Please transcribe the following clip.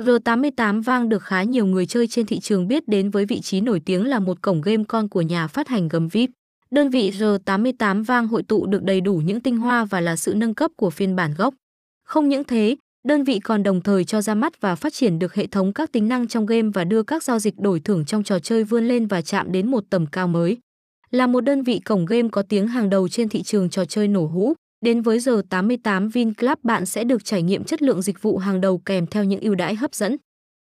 R88 Vang được khá nhiều người chơi trên thị trường biết đến với vị trí nổi tiếng là một cổng game con của nhà phát hành gầm VIP. Đơn vị R88 Vang hội tụ được đầy đủ những tinh hoa và là sự nâng cấp của phiên bản gốc. Không những thế, đơn vị còn đồng thời cho ra mắt và phát triển được hệ thống các tính năng trong game và đưa các giao dịch đổi thưởng trong trò chơi vươn lên và chạm đến một tầm cao mới. Là một đơn vị cổng game có tiếng hàng đầu trên thị trường trò chơi nổ hũ, đến với giờ 88 Vinclub bạn sẽ được trải nghiệm chất lượng dịch vụ hàng đầu kèm theo những ưu đãi hấp dẫn.